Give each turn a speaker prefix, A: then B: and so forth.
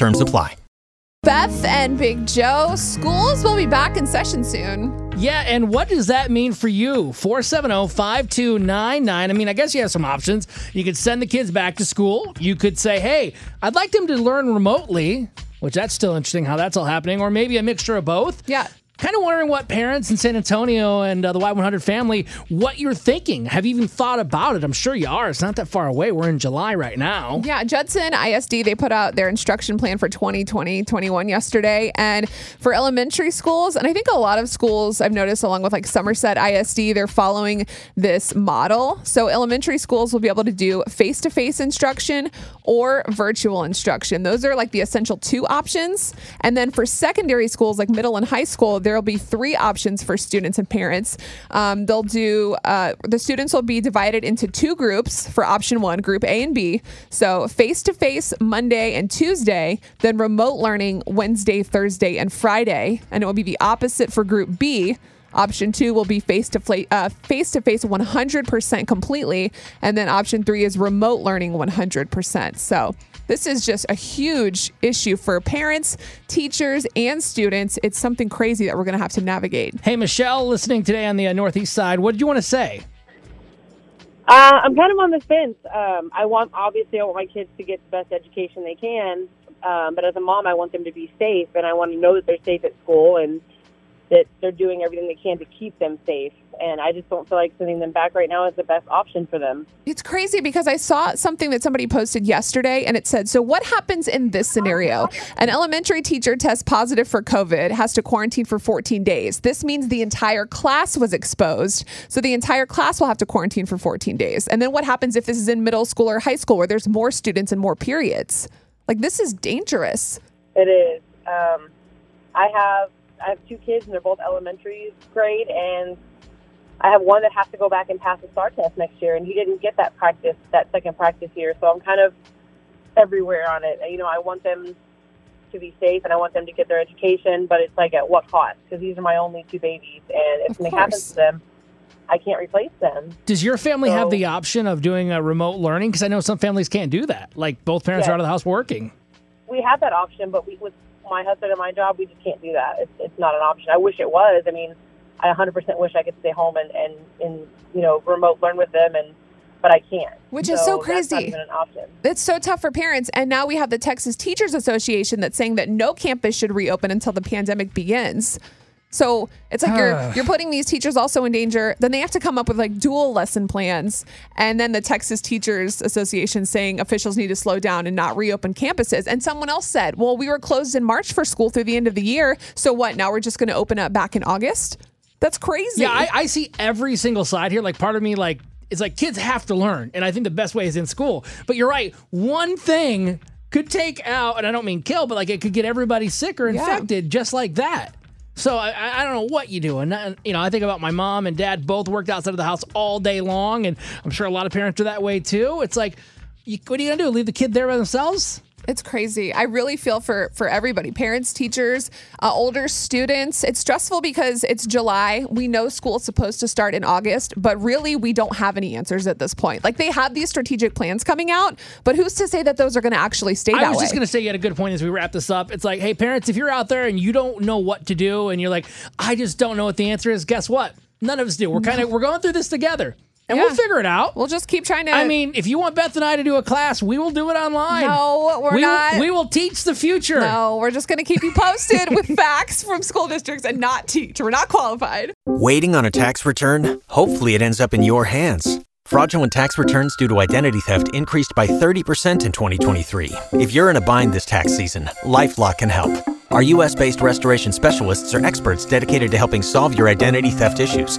A: Terms apply.
B: Beth and Big Joe, schools will be back in session soon.
C: Yeah, and what does that mean for you? 470 5299. I mean, I guess you have some options. You could send the kids back to school. You could say, hey, I'd like them to learn remotely, which that's still interesting how that's all happening, or maybe a mixture of both.
B: Yeah.
C: Kind of wondering what parents in San Antonio and uh, the Y100 family, what you're thinking. Have you even thought about it? I'm sure you are. It's not that far away. We're in July right now.
B: Yeah, Judson ISD, they put out their instruction plan for 2020 21 yesterday. And for elementary schools, and I think a lot of schools I've noticed, along with like Somerset ISD, they're following this model. So elementary schools will be able to do face to face instruction or virtual instruction. Those are like the essential two options. And then for secondary schools, like middle and high school, there will be three options for students and parents. Um, they'll do, uh, the students will be divided into two groups for option one, group A and B. So face to face Monday and Tuesday, then remote learning Wednesday, Thursday, and Friday. And it will be the opposite for group B. Option two will be face to face to face 100% completely, and then option three is remote learning 100%. So this is just a huge issue for parents, teachers, and students. It's something crazy that we're going to have to navigate.
C: Hey, Michelle, listening today on the uh, Northeast side, what did you want to say?
D: Uh, I'm kind of on the fence. Um, I want, obviously, I want my kids to get the best education they can. Um, but as a mom, I want them to be safe, and I want to know that they're safe at school and that they're doing everything they can to keep them safe. And I just don't feel like sending them back right now is the best option for them.
B: It's crazy because I saw something that somebody posted yesterday and it said, So, what happens in this scenario? An elementary teacher tests positive for COVID, has to quarantine for 14 days. This means the entire class was exposed. So, the entire class will have to quarantine for 14 days. And then what happens if this is in middle school or high school where there's more students and more periods? Like, this is dangerous.
D: It is. Um, I have I have two kids, and they're both elementary grade, and I have one that has to go back and pass a STAAR test next year, and he didn't get that practice, that second practice year. So I'm kind of everywhere on it. You know, I want them to be safe, and I want them to get their education, but it's like at what cost? Because these are my only two babies, and if
B: Of
D: something
B: course.
D: happens to them, I can't replace them.
C: Does your family have the option of doing a remote learning? Because I know some families can't do that. Like both parents
D: Yeah.
C: are out of the house working.
D: we have that option, but we, with my husband and my job, we just can't do that. It's, it's not an option. I wish it was. I mean, I 100% wish I could stay home and, and, and you know, remote learn with them, and but I can't.
B: Which is so
D: That's not
B: crazy.
D: even an option.
B: It's so tough for parents. And now we have the Texas Teachers Association that's saying that no campus should reopen until the pandemic begins. So it's like you're ah. you're putting these teachers also in danger. Then they have to come up with like dual lesson plans. And then the Texas Teachers Association saying officials need to slow down and not reopen campuses. And someone else said, well, we were closed in March for school through the end of the year. So what? Now we're just going to open up back in August? That's crazy.
C: Yeah, I, I see every single side here. Like part of me, like it's like kids have to learn, and I think the best way is in school. But you're right. One thing could take out, and I don't mean kill, but like it could get everybody sick or
B: Yeah.
C: infected just like that. So I, I don't know what you do, and you know I think about my mom and dad both worked outside of the house all day long, and I'm sure a lot of parents are that way too. It's like, you, what are you gonna do? Leave the kid there by themselves?
B: It's crazy. I really feel for for everybody, parents, teachers, uh, older students. It's stressful because it's July. We know school is supposed to start in August, but really we don't have any answers at this point. Like they have these strategic plans coming out, but who's to say that those are going to actually stay that
C: I was
B: way?
C: just going to say you had a good point as we wrap this up. It's like, hey, parents, if you're out there and you don't know what to do and you're like, I just don't know what the answer is, guess what? None of us do. We're kind of we're going through this together. And we'll figure it out.
B: we'll just keep trying to.
C: I mean, if you want Beth and I to do a class, we will do it online.
B: no, we're
C: we,
B: not.
C: We will teach the future.
B: no, we're just going to keep you posted with facts from school districts and not teach. We're not qualified.
A: Waiting on a tax return? Hopefully, it ends up in your hands. Fraudulent tax returns due to identity theft increased by 30% in 2023. If you're in a bind this tax season, LifeLock can help. Our US based restoration specialists are experts dedicated to helping solve your identity theft issues.